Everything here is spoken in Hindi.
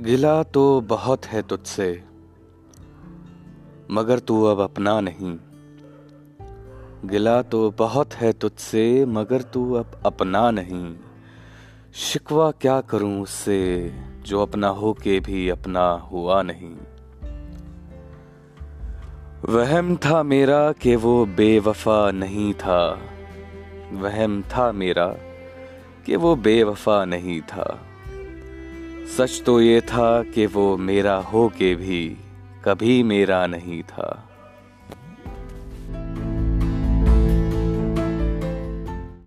गिला तो बहुत है तुझसे, मगर तू अब अपना नहीं। गिला तो बहुत है तुझसे, मगर तू अब अपना नहीं। शिकवा क्या करूँ उससे, जो अपना हो के भी अपना हुआ नहीं। वहम था मेरा कि वो बेवफा नहीं था। वहम था मेरा कि वो बेवफा नहीं था। सच तो ये था कि वो मेरा हो के भी कभी मेरा नहीं था।